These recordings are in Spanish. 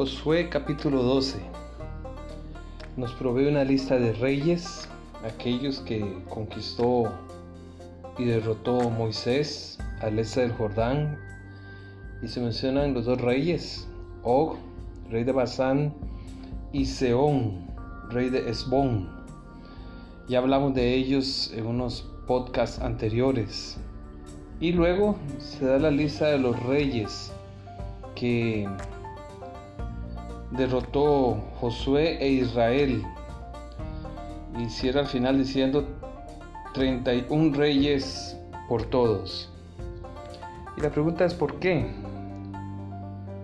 Josué capítulo 12 nos provee una lista de reyes, aquellos que conquistó y derrotó Moisés al este del Jordán. Y se mencionan los dos reyes, Og, rey de Basán, y Seón, rey de Esbón. Ya hablamos de ellos en unos podcasts anteriores. Y luego se da la lista de los reyes que derrotó Josué e Israel. Y cierra al final diciendo 31 reyes por todos. Y la pregunta es ¿por qué?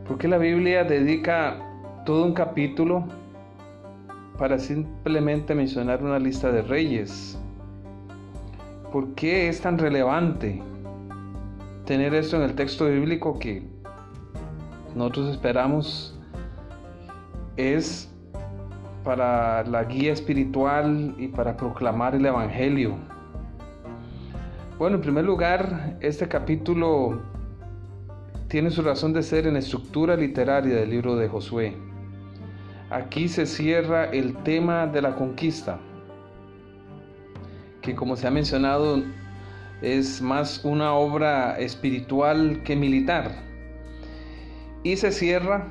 ¿Por qué la Biblia dedica todo un capítulo para simplemente mencionar una lista de reyes? ¿Por qué es tan relevante tener esto en el texto bíblico que nosotros esperamos es para la guía espiritual y para proclamar el Evangelio. Bueno, en primer lugar, este capítulo tiene su razón de ser en la estructura literaria del libro de Josué. Aquí se cierra el tema de la conquista, que como se ha mencionado es más una obra espiritual que militar. Y se cierra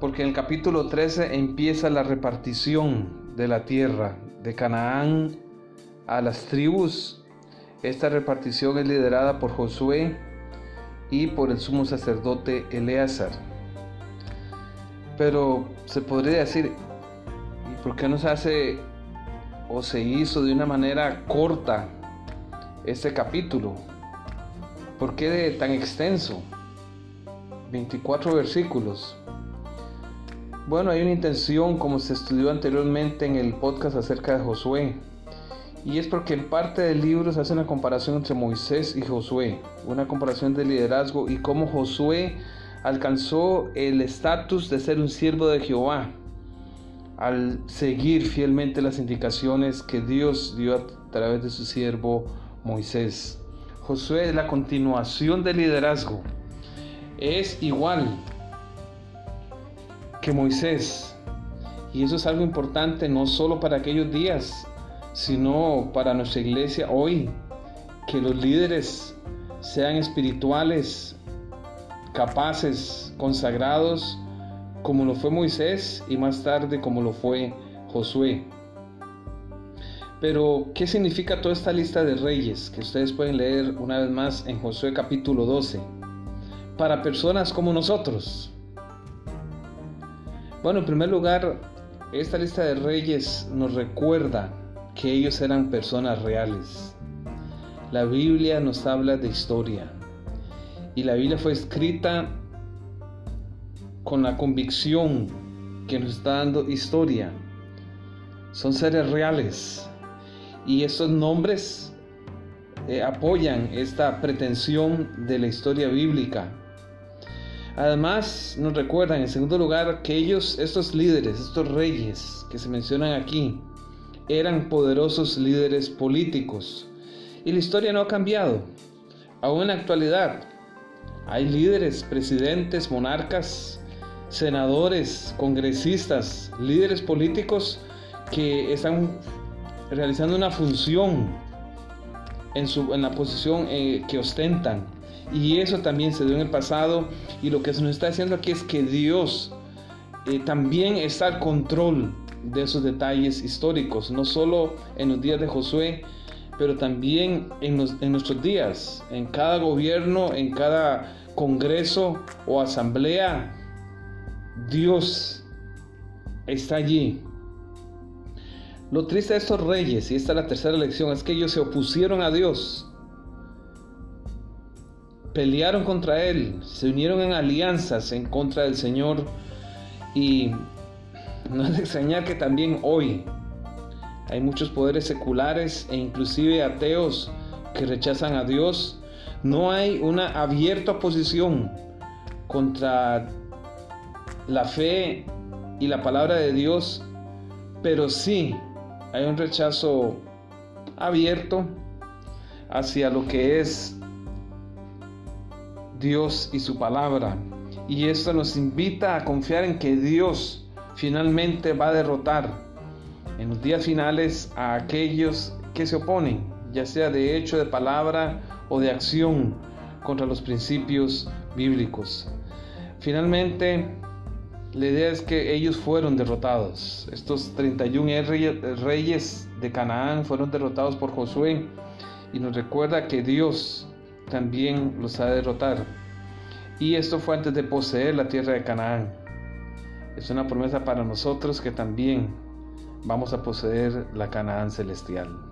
porque en el capítulo 13 empieza la repartición de la tierra de Canaán a las tribus. Esta repartición es liderada por Josué y por el sumo sacerdote Eleazar. Pero se podría decir, ¿y por qué no se hace o se hizo de una manera corta este capítulo? ¿Por qué tan extenso? 24 versículos. Bueno, hay una intención, como se estudió anteriormente en el podcast acerca de Josué, y es porque en parte del libro se hace una comparación entre Moisés y Josué, una comparación de liderazgo y cómo Josué alcanzó el estatus de ser un siervo de Jehová al seguir fielmente las indicaciones que Dios dio a través de su siervo Moisés. Josué es la continuación del liderazgo. Es igual que Moisés. Y eso es algo importante no solo para aquellos días, sino para nuestra iglesia hoy. Que los líderes sean espirituales, capaces, consagrados, como lo fue Moisés y más tarde como lo fue Josué. Pero, ¿qué significa toda esta lista de reyes que ustedes pueden leer una vez más en Josué capítulo 12? Para personas como nosotros, bueno, en primer lugar, esta lista de reyes nos recuerda que ellos eran personas reales. La Biblia nos habla de historia y la Biblia fue escrita con la convicción que nos está dando historia. Son seres reales y estos nombres eh, apoyan esta pretensión de la historia bíblica Además, nos recuerdan en segundo lugar que ellos, estos líderes, estos reyes que se mencionan aquí, eran poderosos líderes políticos. Y la historia no ha cambiado. Aún en la actualidad hay líderes, presidentes, monarcas, senadores, congresistas, líderes políticos que están realizando una función en, su, en la posición eh, que ostentan y eso también se dio en el pasado. Y lo que se nos está diciendo aquí es que Dios eh, también está al control de esos detalles históricos, no solo en los días de Josué, pero también en, en nuestros días, en cada gobierno, en cada congreso o asamblea. Dios está allí. Lo triste de estos reyes, y esta es la tercera lección, es que ellos se opusieron a Dios pelearon contra él, se unieron en alianzas en contra del Señor y no es de extrañar que también hoy hay muchos poderes seculares e inclusive ateos que rechazan a Dios. No hay una abierta oposición contra la fe y la palabra de Dios, pero sí hay un rechazo abierto hacia lo que es Dios y su palabra. Y esto nos invita a confiar en que Dios finalmente va a derrotar en los días finales a aquellos que se oponen, ya sea de hecho, de palabra o de acción contra los principios bíblicos. Finalmente, la idea es que ellos fueron derrotados. Estos 31 reyes de Canaán fueron derrotados por Josué y nos recuerda que Dios también los ha de derrotar. Y esto fue antes de poseer la tierra de Canaán. Es una promesa para nosotros que también vamos a poseer la Canaán celestial.